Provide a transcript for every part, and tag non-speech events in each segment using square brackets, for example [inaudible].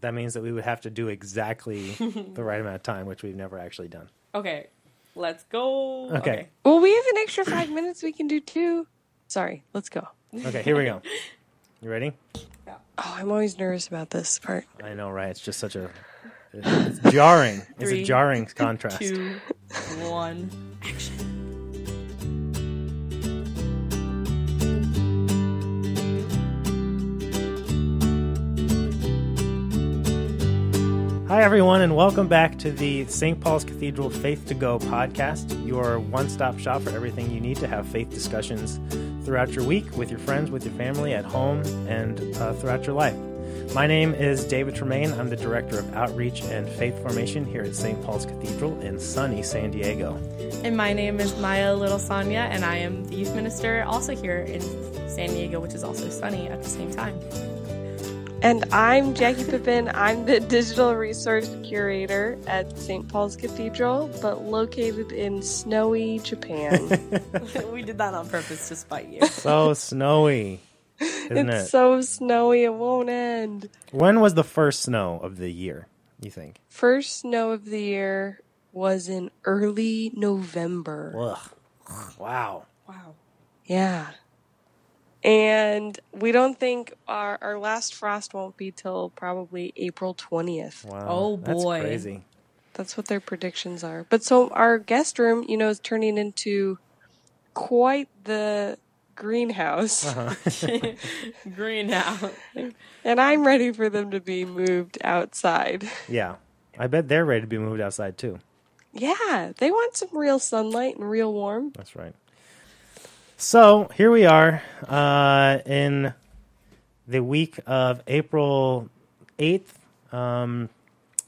That means that we would have to do exactly [laughs] the right amount of time, which we've never actually done. Okay, let's go. Okay. Well, we have an extra five [coughs] minutes. We can do two. Sorry, let's go. Okay, here we go. [laughs] You ready? Oh, I'm always nervous about this part. I know, right? It's just such a it's jarring. It's a jarring contrast. Two, one, [laughs] action. Hi, everyone, and welcome back to the St. Paul's Cathedral Faith to Go podcast, your one stop shop for everything you need to have faith discussions throughout your week with your friends, with your family, at home, and uh, throughout your life. My name is David Tremaine. I'm the Director of Outreach and Faith Formation here at St. Paul's Cathedral in sunny San Diego. And my name is Maya Little Sonia, and I am the youth minister also here in San Diego, which is also sunny at the same time. And I'm Jackie Pippin. I'm the [laughs] digital resource curator at St. Paul's Cathedral, but located in snowy Japan. [laughs] [laughs] we did that on purpose to spite you. So snowy, isn't it's it? so snowy, it won't end. when was the first snow of the year, you think? First snow of the year was in early November. Ugh. Wow. Wow. Yeah. And we don't think our, our last frost won't be till probably April 20th. Wow. Oh, That's boy. crazy. That's what their predictions are. But so our guest room, you know, is turning into quite the greenhouse. Uh-huh. [laughs] [laughs] Greenhouse. And I'm ready for them to be moved outside. Yeah. I bet they're ready to be moved outside too. Yeah, they want some real sunlight and real warm. That's right. So here we are uh, in the week of April 8th, um,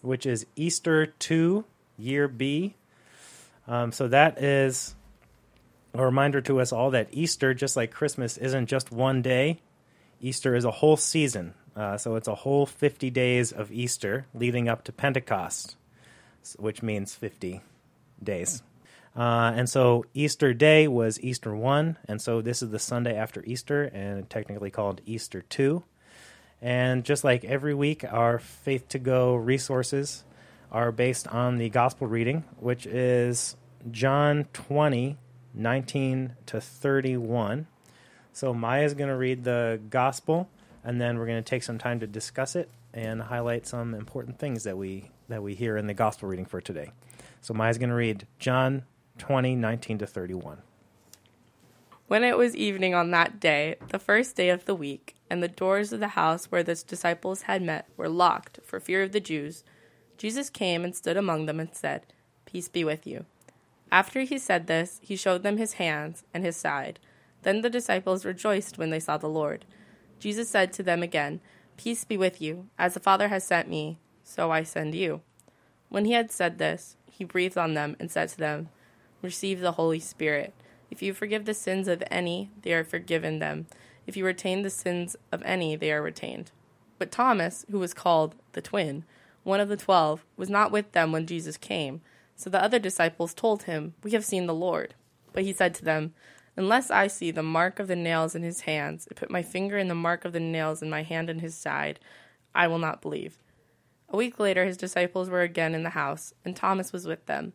which is Easter 2, year B. Um, so that is a reminder to us all that Easter, just like Christmas, isn't just one day. Easter is a whole season. Uh, so it's a whole 50 days of Easter leading up to Pentecost, which means 50 days. Uh, and so Easter Day was Easter 1, and so this is the Sunday after Easter, and technically called Easter 2. And just like every week, our Faith to Go resources are based on the gospel reading, which is John 20, 19 to 31. So Maya's going to read the gospel, and then we're going to take some time to discuss it and highlight some important things that we that we hear in the gospel reading for today. So Maya's going to read John 20, 19 to 31. When it was evening on that day, the first day of the week, and the doors of the house where the disciples had met were locked for fear of the Jews, Jesus came and stood among them and said, Peace be with you. After he said this, he showed them his hands and his side. Then the disciples rejoiced when they saw the Lord. Jesus said to them again, Peace be with you. As the Father has sent me, so I send you. When he had said this, he breathed on them and said to them, Receive the Holy Spirit. If you forgive the sins of any, they are forgiven them. If you retain the sins of any, they are retained. But Thomas, who was called the twin, one of the twelve, was not with them when Jesus came. So the other disciples told him, We have seen the Lord. But he said to them, Unless I see the mark of the nails in his hands, and put my finger in the mark of the nails in my hand in his side, I will not believe. A week later, his disciples were again in the house, and Thomas was with them.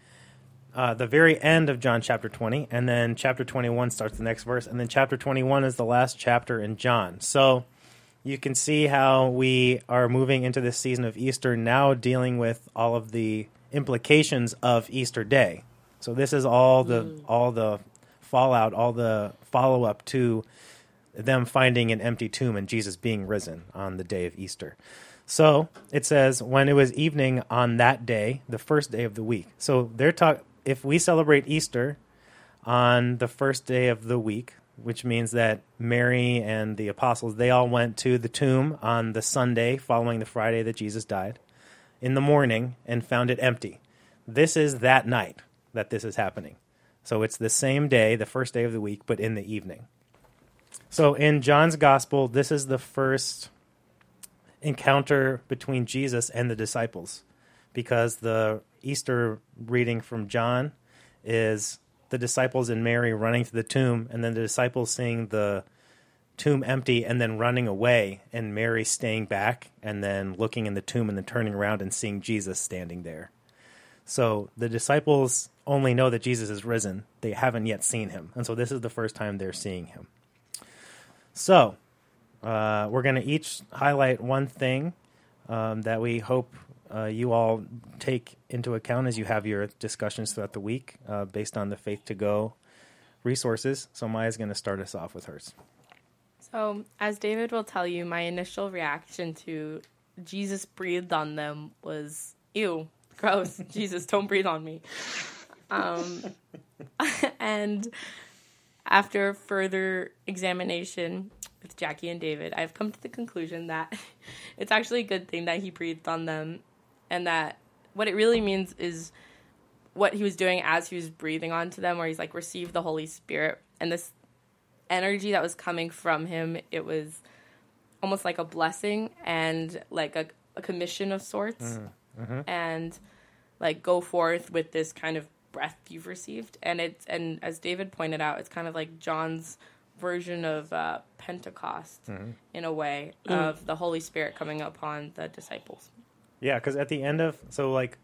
Uh, the very end of John chapter 20, and then chapter 21 starts the next verse, and then chapter 21 is the last chapter in John. So you can see how we are moving into this season of Easter now dealing with all of the implications of Easter Day. So this is all the all the fallout, all the follow up to them finding an empty tomb and Jesus being risen on the day of Easter. So it says, when it was evening on that day, the first day of the week. So they're talk. If we celebrate Easter on the first day of the week, which means that Mary and the apostles they all went to the tomb on the Sunday following the Friday that Jesus died, in the morning and found it empty. This is that night that this is happening. So it's the same day, the first day of the week, but in the evening. So in John's gospel, this is the first encounter between Jesus and the disciples because the Easter reading from John is the disciples and Mary running to the tomb, and then the disciples seeing the tomb empty and then running away, and Mary staying back and then looking in the tomb and then turning around and seeing Jesus standing there. So the disciples only know that Jesus is risen. They haven't yet seen him. And so this is the first time they're seeing him. So uh, we're going to each highlight one thing um, that we hope uh, you all take into account as you have your discussions throughout the week uh, based on the Faith to Go resources. So Maya's going to start us off with hers. So, as David will tell you, my initial reaction to Jesus breathed on them was, ew, gross. [laughs] Jesus, don't breathe on me. Um, [laughs] and after further examination with Jackie and David, I've come to the conclusion that [laughs] it's actually a good thing that he breathed on them and that what it really means is what he was doing as he was breathing onto them, where he's like, received the Holy Spirit. And this energy that was coming from him, it was almost like a blessing and like a, a commission of sorts. Mm-hmm. And like go forth with this kind of breath you've received. And it's, and as David pointed out, it's kind of like John's version of uh, Pentecost mm-hmm. in a way mm. of the Holy Spirit coming upon the disciples. Yeah, because at the end of so like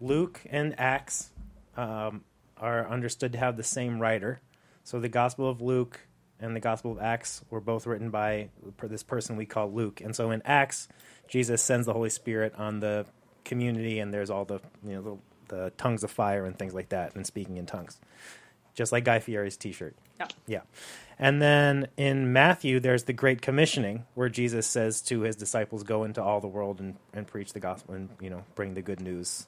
Luke and Acts um, are understood to have the same writer. So the Gospel of Luke and the Gospel of Acts were both written by this person we call Luke. And so in Acts, Jesus sends the Holy Spirit on the community, and there's all the you know the, the tongues of fire and things like that, and speaking in tongues, just like Guy Fieri's T-shirt. Yeah. Yeah. And then in Matthew, there's the Great Commissioning, where Jesus says to his disciples, "Go into all the world and, and preach the gospel, and you know, bring the good news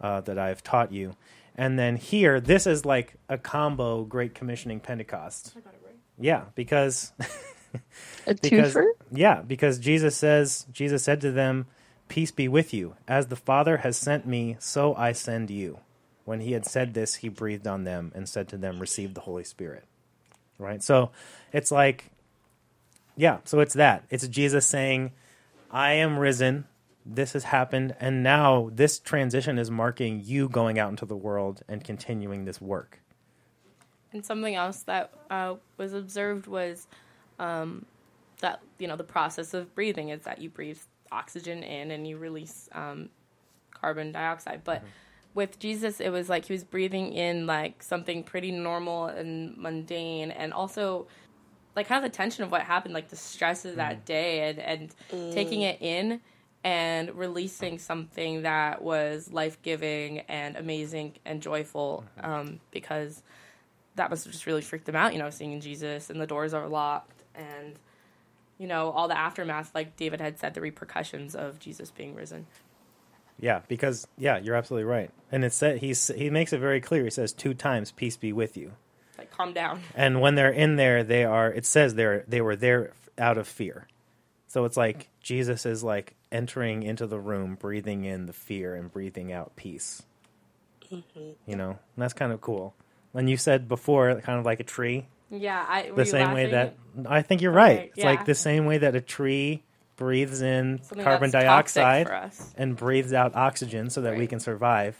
uh, that I've taught you." And then here, this is like a combo Great Commissioning Pentecost. I got it right. Yeah, because [laughs] a because, twofer. Yeah, because Jesus says, Jesus said to them, "Peace be with you. As the Father has sent me, so I send you." When he had said this, he breathed on them and said to them, "Receive the Holy Spirit." Right? So it's like, yeah, so it's that. It's Jesus saying, I am risen. This has happened. And now this transition is marking you going out into the world and continuing this work. And something else that uh, was observed was um, that, you know, the process of breathing is that you breathe oxygen in and you release um, carbon dioxide. But mm-hmm with Jesus, it was like he was breathing in like something pretty normal and mundane, and also like kind of the tension of what happened, like the stress of that mm. day, and and mm. taking it in and releasing something that was life giving and amazing and joyful, mm-hmm. um, because that must have just really freaked them out, you know, seeing Jesus and the doors are locked and you know all the aftermath, like David had said, the repercussions of Jesus being risen. Yeah, because yeah, you're absolutely right. And it said he's he makes it very clear. He says two times, "Peace be with you." Like calm down. And when they're in there, they are. It says they're they were there out of fear. So it's like Jesus is like entering into the room, breathing in the fear and breathing out peace. Mm-hmm. You know, and that's kind of cool. When you said before, kind of like a tree. Yeah, I the same way that I think you're right. Okay, it's yeah. like the same way that a tree breathes in Something carbon dioxide and breathes out oxygen so that right. we can survive.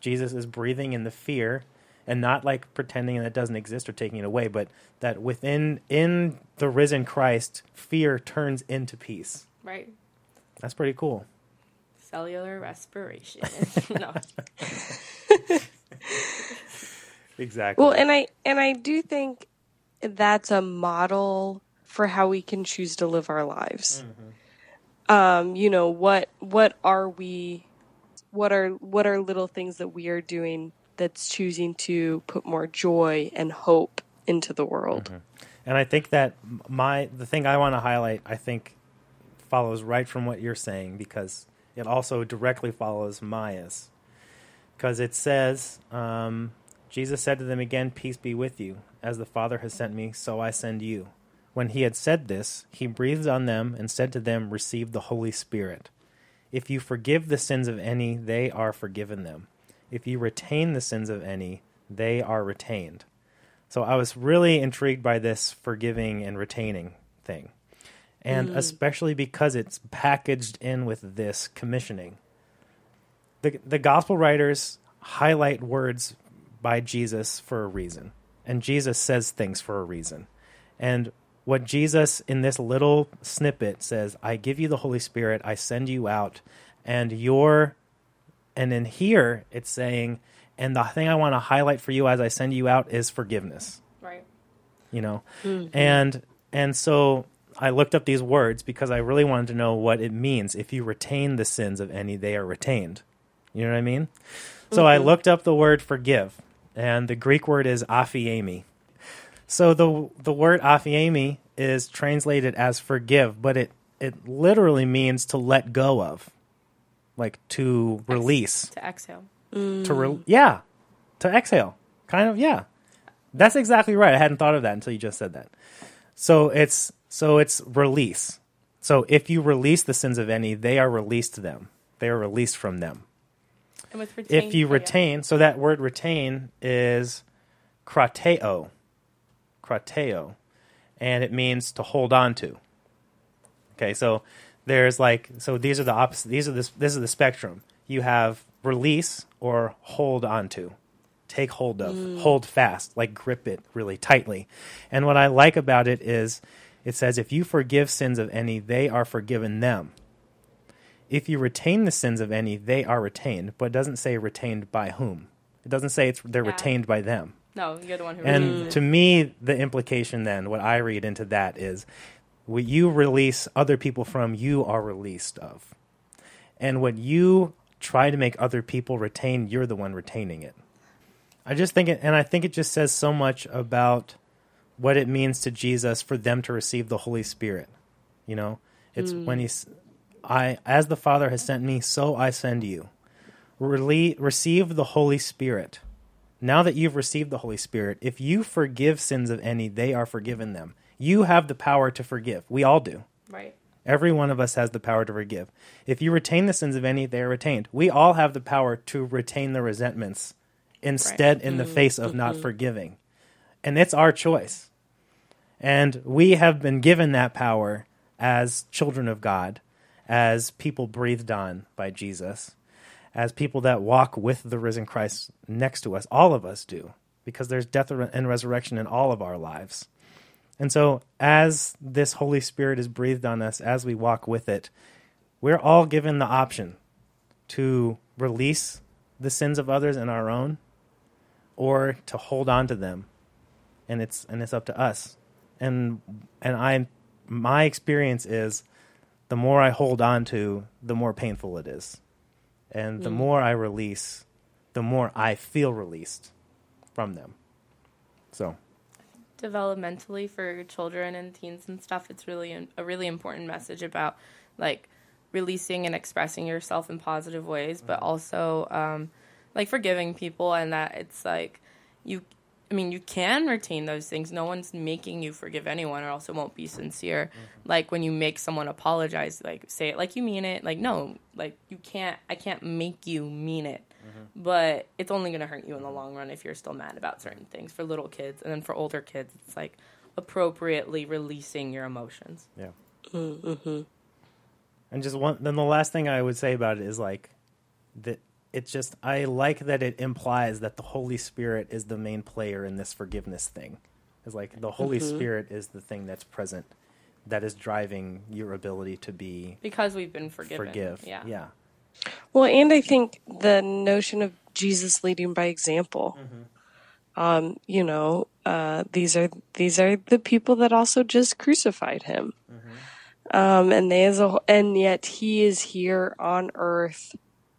Jesus is breathing in the fear and not like pretending that it doesn't exist or taking it away, but that within in the risen Christ, fear turns into peace. Right. That's pretty cool. Cellular respiration. [laughs] [laughs] no. [laughs] exactly. Well, and I and I do think that's a model for how we can choose to live our lives. Mm-hmm. Um, you know, what what are we what are what are little things that we are doing that's choosing to put more joy and hope into the world. Mm-hmm. And I think that my the thing I want to highlight, I think follows right from what you're saying because it also directly follows Maya's. Because it says, um, Jesus said to them again, Peace be with you. As the Father has sent me, so I send you. When he had said this, he breathed on them and said to them, Receive the Holy Spirit. If you forgive the sins of any, they are forgiven them. If you retain the sins of any, they are retained. So I was really intrigued by this forgiving and retaining thing. And mm. especially because it's packaged in with this commissioning. The the gospel writers highlight words by Jesus for a reason. And Jesus says things for a reason. And what Jesus in this little snippet says, I give you the Holy Spirit, I send you out, and you're and in here it's saying, and the thing I want to highlight for you as I send you out is forgiveness. Right. You know? Mm-hmm. And and so I looked up these words because I really wanted to know what it means. If you retain the sins of any, they are retained. You know what I mean? So I mm-hmm. looked up the word forgive, and the Greek word is aphiemi. So the the word aphiemi is translated as forgive, but it it literally means to let go of, like to release, To exhale. to re- yeah, to exhale. Kind of yeah. That's exactly right. I hadn't thought of that until you just said that. So it's so it's release. So if you release the sins of any, they are released to them. They are released from them. And with retain, If you oh, yeah. retain, so that word retain is krateo, krateo, and it means to hold on to. Okay, so there's like so these are the opposite. These are this this is the spectrum. You have release or hold on to, take hold of, mm. hold fast, like grip it really tightly. And what I like about it is it says if you forgive sins of any, they are forgiven them if you retain the sins of any, they are retained, but it doesn't say retained by whom. It doesn't say it's they're Yeah. retained by them. No, you're the one who And it. to me, the implication then, what I read into that is, what you release other people from, you are released of, and what you try to make other people retain, you're the one retaining it. I just think it, and I think it just says so much about what it means to Jesus for them to receive the Holy Spirit. You know, it's hmm. when he's, I, as the Father has sent me, so I send you. Rele- receive the Holy Spirit. Now that you've received the Holy Spirit, if you forgive sins of any, they are forgiven them. You have the power to forgive. We all do. right. Every one of us has the power to forgive. If you retain the sins of any, they are retained. We all have the power to retain the resentments instead in the mm-hmm. face of not mm-hmm. forgiving. And it's our choice. And we have been given that power as children of God, as people breathed on by Jesus, as people that walk with the risen Christ next to us. All of us do, because there's death and resurrection in all of our lives. And so, as this Holy Spirit is breathed on us, as we walk with it, we're all given the option to release the sins of others and our own, or to hold on to them. And it's and it's up to us. And and I, my experience is, the more I hold on to, the more painful it is, and the more I release, the more I feel released from them. So. developmentally for children and teens and stuff it's really a really important message about like releasing and expressing yourself in positive ways but also um, like forgiving people and that it's like you i mean you can retain those things no one's making you forgive anyone or else it won't be sincere like when you make someone apologize like say it like you mean it like no like you can't i can't make you mean it but it's only going to hurt you in the long run if you're still mad about certain things for little kids and then for older kids it's like appropriately releasing your emotions Yeah. Mhm. And just one. Then the last thing I would say about it is like that. It's just I like that it implies that the Holy Spirit is the main player in this forgiveness thing. It's like the Holy Spirit is the thing that's present, that is driving your ability to be because we've been forgiven forgive. yeah Yeah. Well, and I think the notion of Jesus leading by example. Um, you know, uh, these are these are the people that also just crucified him, um, and they as a and yet he is here on earth,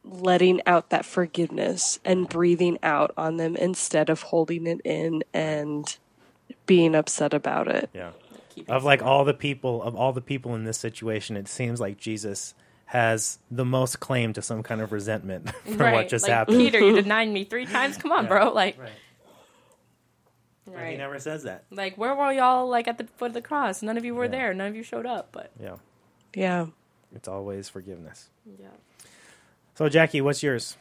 letting out that forgiveness and breathing out on them instead of holding it in and being upset about it. Yeah. Keep Of like all the people of all the people in this situation, it seems like Jesus has the most claim to some kind of resentment [laughs] for right what just like, happened. peter you [laughs] denied me three times come on bro like Right. But He never says that. like where were y'all like at the foot of the cross none of you were Yeah. there none of you showed up but Yeah. Yeah. It's always forgiveness. Yeah. So, Jackie, what's yours?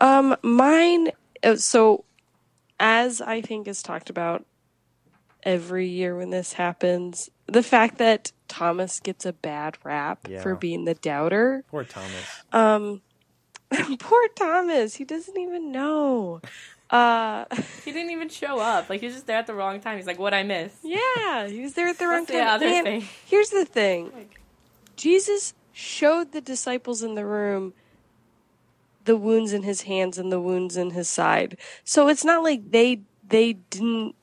Um, mine. uh, So, as I think is talked about every year when this happens, the fact that Thomas gets a bad rap Yeah. for being the doubter. Poor Thomas. Um, [laughs] poor Thomas. He doesn't even know. Uh, [laughs] He didn't even show up. Like he was just there at the wrong time. He's like, "What I miss?" yeah, he was there at the wrong That's the time. other And thing. Here's the thing: Jesus showed the disciples in the room the wounds in his hands and the wounds in his side. So it's not like they they didn't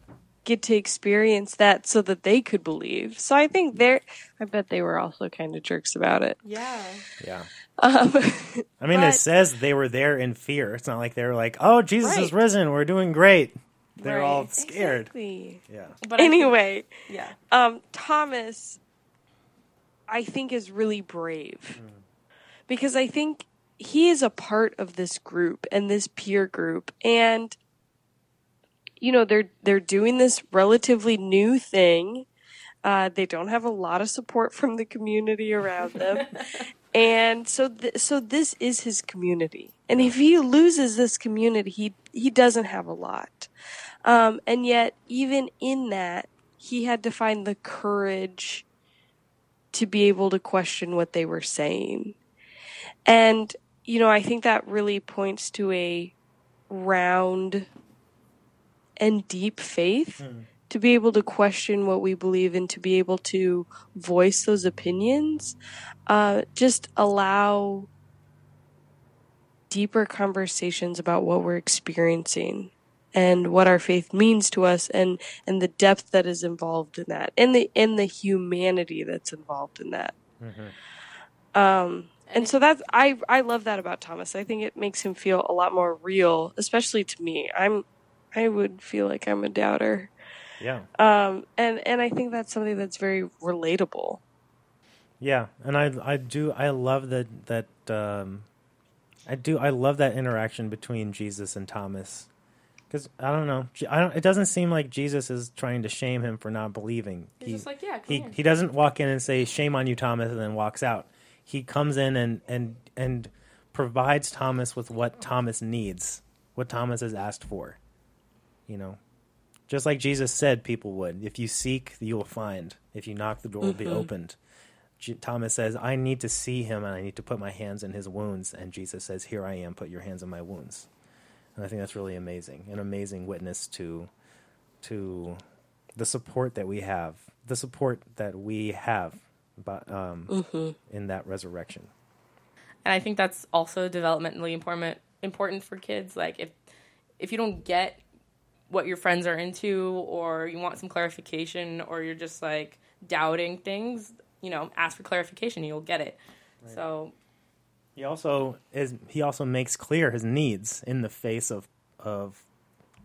get to experience that so that they could believe. So I think they're I bet they were also kind of jerks about it. Yeah. Yeah. Um, [laughs] I mean, it says they were there in fear. It's not like they were like, "Oh, Jesus is risen. We're doing great." They're all scared. exactly. Yeah. But I think- Anyway, yeah. um, Thomas, I think, is really brave because I think he is a part of this group and this peer group, and you know they're they're doing this relatively new thing. Uh, they don't have a lot of support from the community around them, [laughs] and so th- so this is his community. And if he loses this community, he he doesn't have a lot. Um, and yet, even in that, he had to find the courage to be able to question what they were saying. And, you know, I think that really points to a round and deep faith to be able to question what we believe and to be able to voice those opinions. Uh, just allow deeper conversations about what we're experiencing and what our faith means to us and and the depth that is involved in that and the and the humanity that's involved in that. Um and so that's i i love that about thomas. I think it makes him feel a lot more real especially to me. I'm i would feel like i'm a doubter. Yeah. um and and i think that's something that's very relatable. Yeah, and I I do I love that that um, I do I love that interaction between Jesus and Thomas because I don't know I don't it doesn't seem like Jesus is trying to shame him for not believing. He's just like, "Yeah, come he here." he doesn't walk in and say shame on you Thomas and then walks out. He comes in and and and provides Thomas with what Thomas needs, what Thomas has asked for. You know, just like Jesus said people would. If you seek, you will find. If you knock, the door will be mm-hmm. opened. Thomas says, I need to see him and I need to put my hands in his wounds. And Jesus says, Here I am, put your hands in my wounds. And I think that's really amazing. An amazing witness to to the support that we have, the support that we have but, um, in that resurrection. and I think that's also developmentally important important for kids. Like if if you don't get what your friends are into, or you want some clarification, or you're just like doubting things, you know, ask for clarification. You'll get it. So He also is he also makes clear his needs in the face of of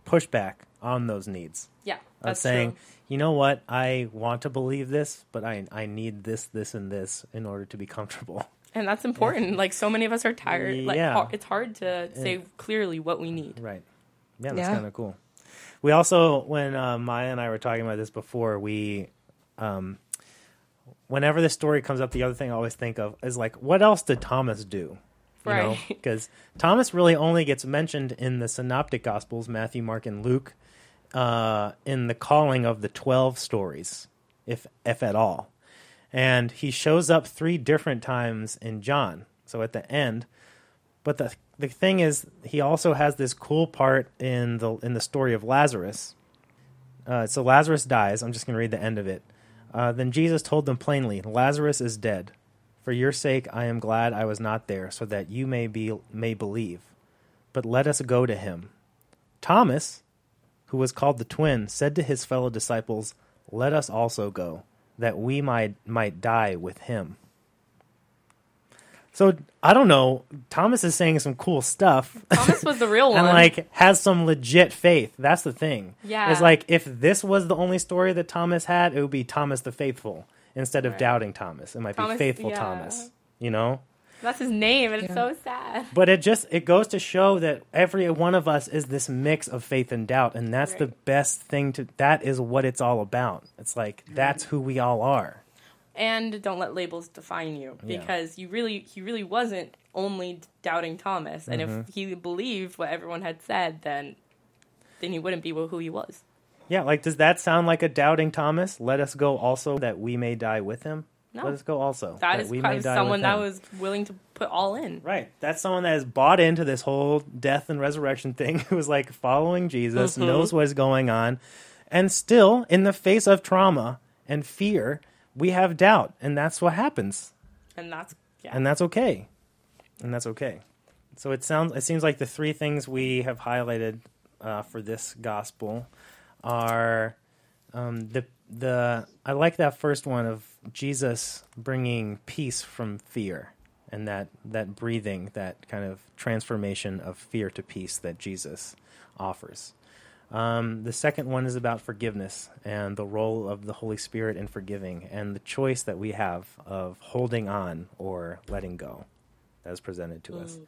pushback on those needs. yeah, of saying, true. you know what, I want to believe this, but I I need this, this, and this in order to be comfortable. And that's important. Like so many of us are tired. Like Yeah. har- it's hard to say clearly what we need. Right. Yeah, that's Yeah. kind of cool. We also, when uh, Maya and I were talking about this before, we, um, whenever this story comes up, the other thing I always think of is like, what else did Thomas do? You know, Right. [laughs] because Thomas really only gets mentioned in the Synoptic Gospels, Matthew, Mark, and Luke, uh, in the calling of the twelve stories, if if at all. And he shows up three different times in John. So at the end, but the the thing is, he also has this cool part in the in the story of Lazarus. Uh, so Lazarus dies. I'm just going to read the end of it. Uh, then Jesus told them plainly, "Lazarus is dead. For your sake, I am glad I was not there, so that you may be may believe. But let us go to him." Thomas, who was called the twin, said to his fellow disciples, "Let us also go, that we might might die with him." So I don't know. Thomas is saying some cool stuff. Thomas was the real [laughs] one. and like has some legit faith. That's the thing. Yeah. It's like if this was the only story that Thomas had, it would be Thomas the faithful instead of Right. doubting Thomas. It might Thomas- be faithful yeah. Thomas. You know? that's his name, and it's so sad. But it just it goes to show that every one of us is this mix of faith and doubt and that's the best thing to that is what it's all about. It's like that's who we all are. And don't let labels define you Yeah. because you really he really wasn't only doubting Thomas and Mm-hmm. if he believed what everyone had said then then he wouldn't be who he was. Yeah, like does that sound like a doubting Thomas? Let us go also that we may die with him. No. Let us go also That is we of die someone that was willing to put all in. Right. That's someone that has bought into this whole death and resurrection thing, [laughs] who is like following Jesus, Mm-hmm. knows what is going on, and still, in the face of trauma and fear, we have doubt. And that's what happens. And that's yeah. And that's okay. And that's okay. So it sounds it seems like the three things we have highlighted uh, for this gospel are um, the the I like that first one of Jesus bringing peace from fear and that that breathing that kind of transformation of fear to peace that Jesus offers. Um, the second one is about forgiveness and the role of the Holy Spirit in forgiving and the choice that we have of holding on or letting go that is presented to us.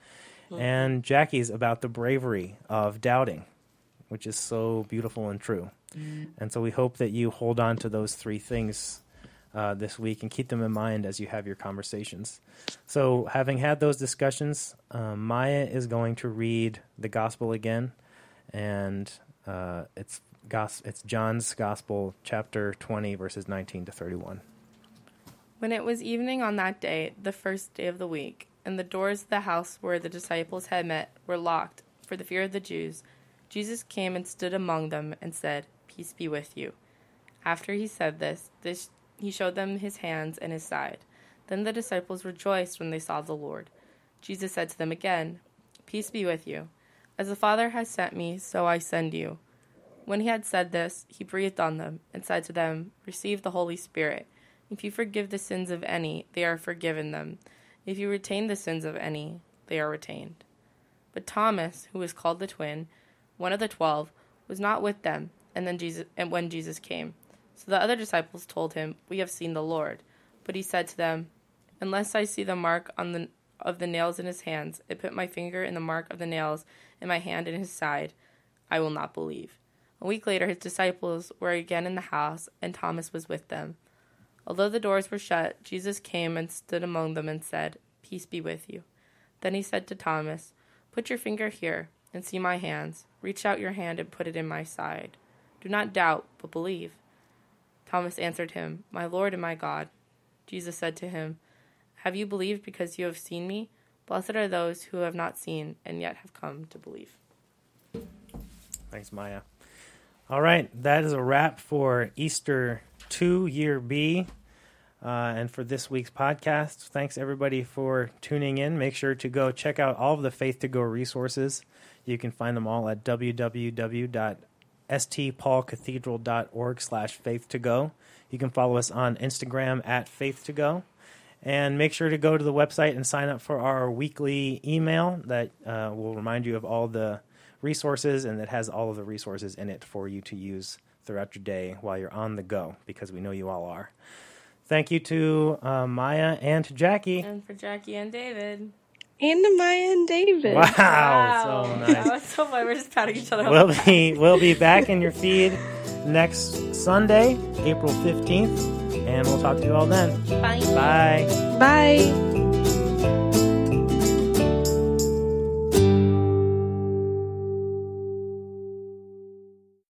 And Jackie's about the bravery of doubting, which is so beautiful and true. And so we hope that you hold on to those three things uh, this week and keep them in mind as you have your conversations. So, having had those discussions, um, Maya is going to read the gospel again, and uh, it's gos- it's John's gospel, chapter twenty, verses nineteen to thirty-one. When it was evening on that day, the first day of the week, and the doors of the house where the disciples had met were locked for the fear of the Jews, Jesus came and stood among them and said, Peace be with you. After he said this, this he showed them his hands and his side. Then the disciples rejoiced when they saw the Lord. Jesus said to them again, Peace be with you. As the Father has sent me, so I send you. When he had said this, he breathed on them and said to them, Receive the Holy Spirit. If you forgive the sins of any, they are forgiven them. If you retain the sins of any, they are retained. But Thomas, who was called the twin, one of the twelve, was not with them, and then Jesus and when Jesus came. So the other disciples told him, We have seen the Lord. But he said to them, Unless I see the mark on the of the nails in his hands, and put my finger in the mark of the nails, and my hand in his side, I will not believe. A week later his disciples were again in the house, and Thomas was with them. Although the doors were shut, Jesus came and stood among them and said, Peace be with you. Then he said to Thomas, Put your finger here and see my hands. Reach out your hand and put it in my side. Do not doubt, but believe. Thomas answered him, My Lord and my God. Jesus said to him, Have you believed because you have seen me? Blessed are those who have not seen and yet have come to believe. Thanks, Maya. All right, that is a wrap for Easter 2, Year B, uh, and for this week's podcast. Thanks, everybody, for tuning in. Make sure to go check out all of the Faith to Go resources. You can find them all at www.stpaulcathedral.org slash faith to go. You can follow us on Instagram at faith to go. And make sure to go to the website and sign up for our weekly email that uh, will remind you of all the resources and that has all of the resources in it for you to use throughout your day while you're on the go, because we know you all are. Thank you to uh, Maya and to Jackie. And for Jackie and David. And to Maya and David. Wow, so nice. That was so fun. We're just patting each other We'll be we'll be back in your feed next Sunday, April fifteenth, and we'll talk to you all then. Bye. Bye. Bye.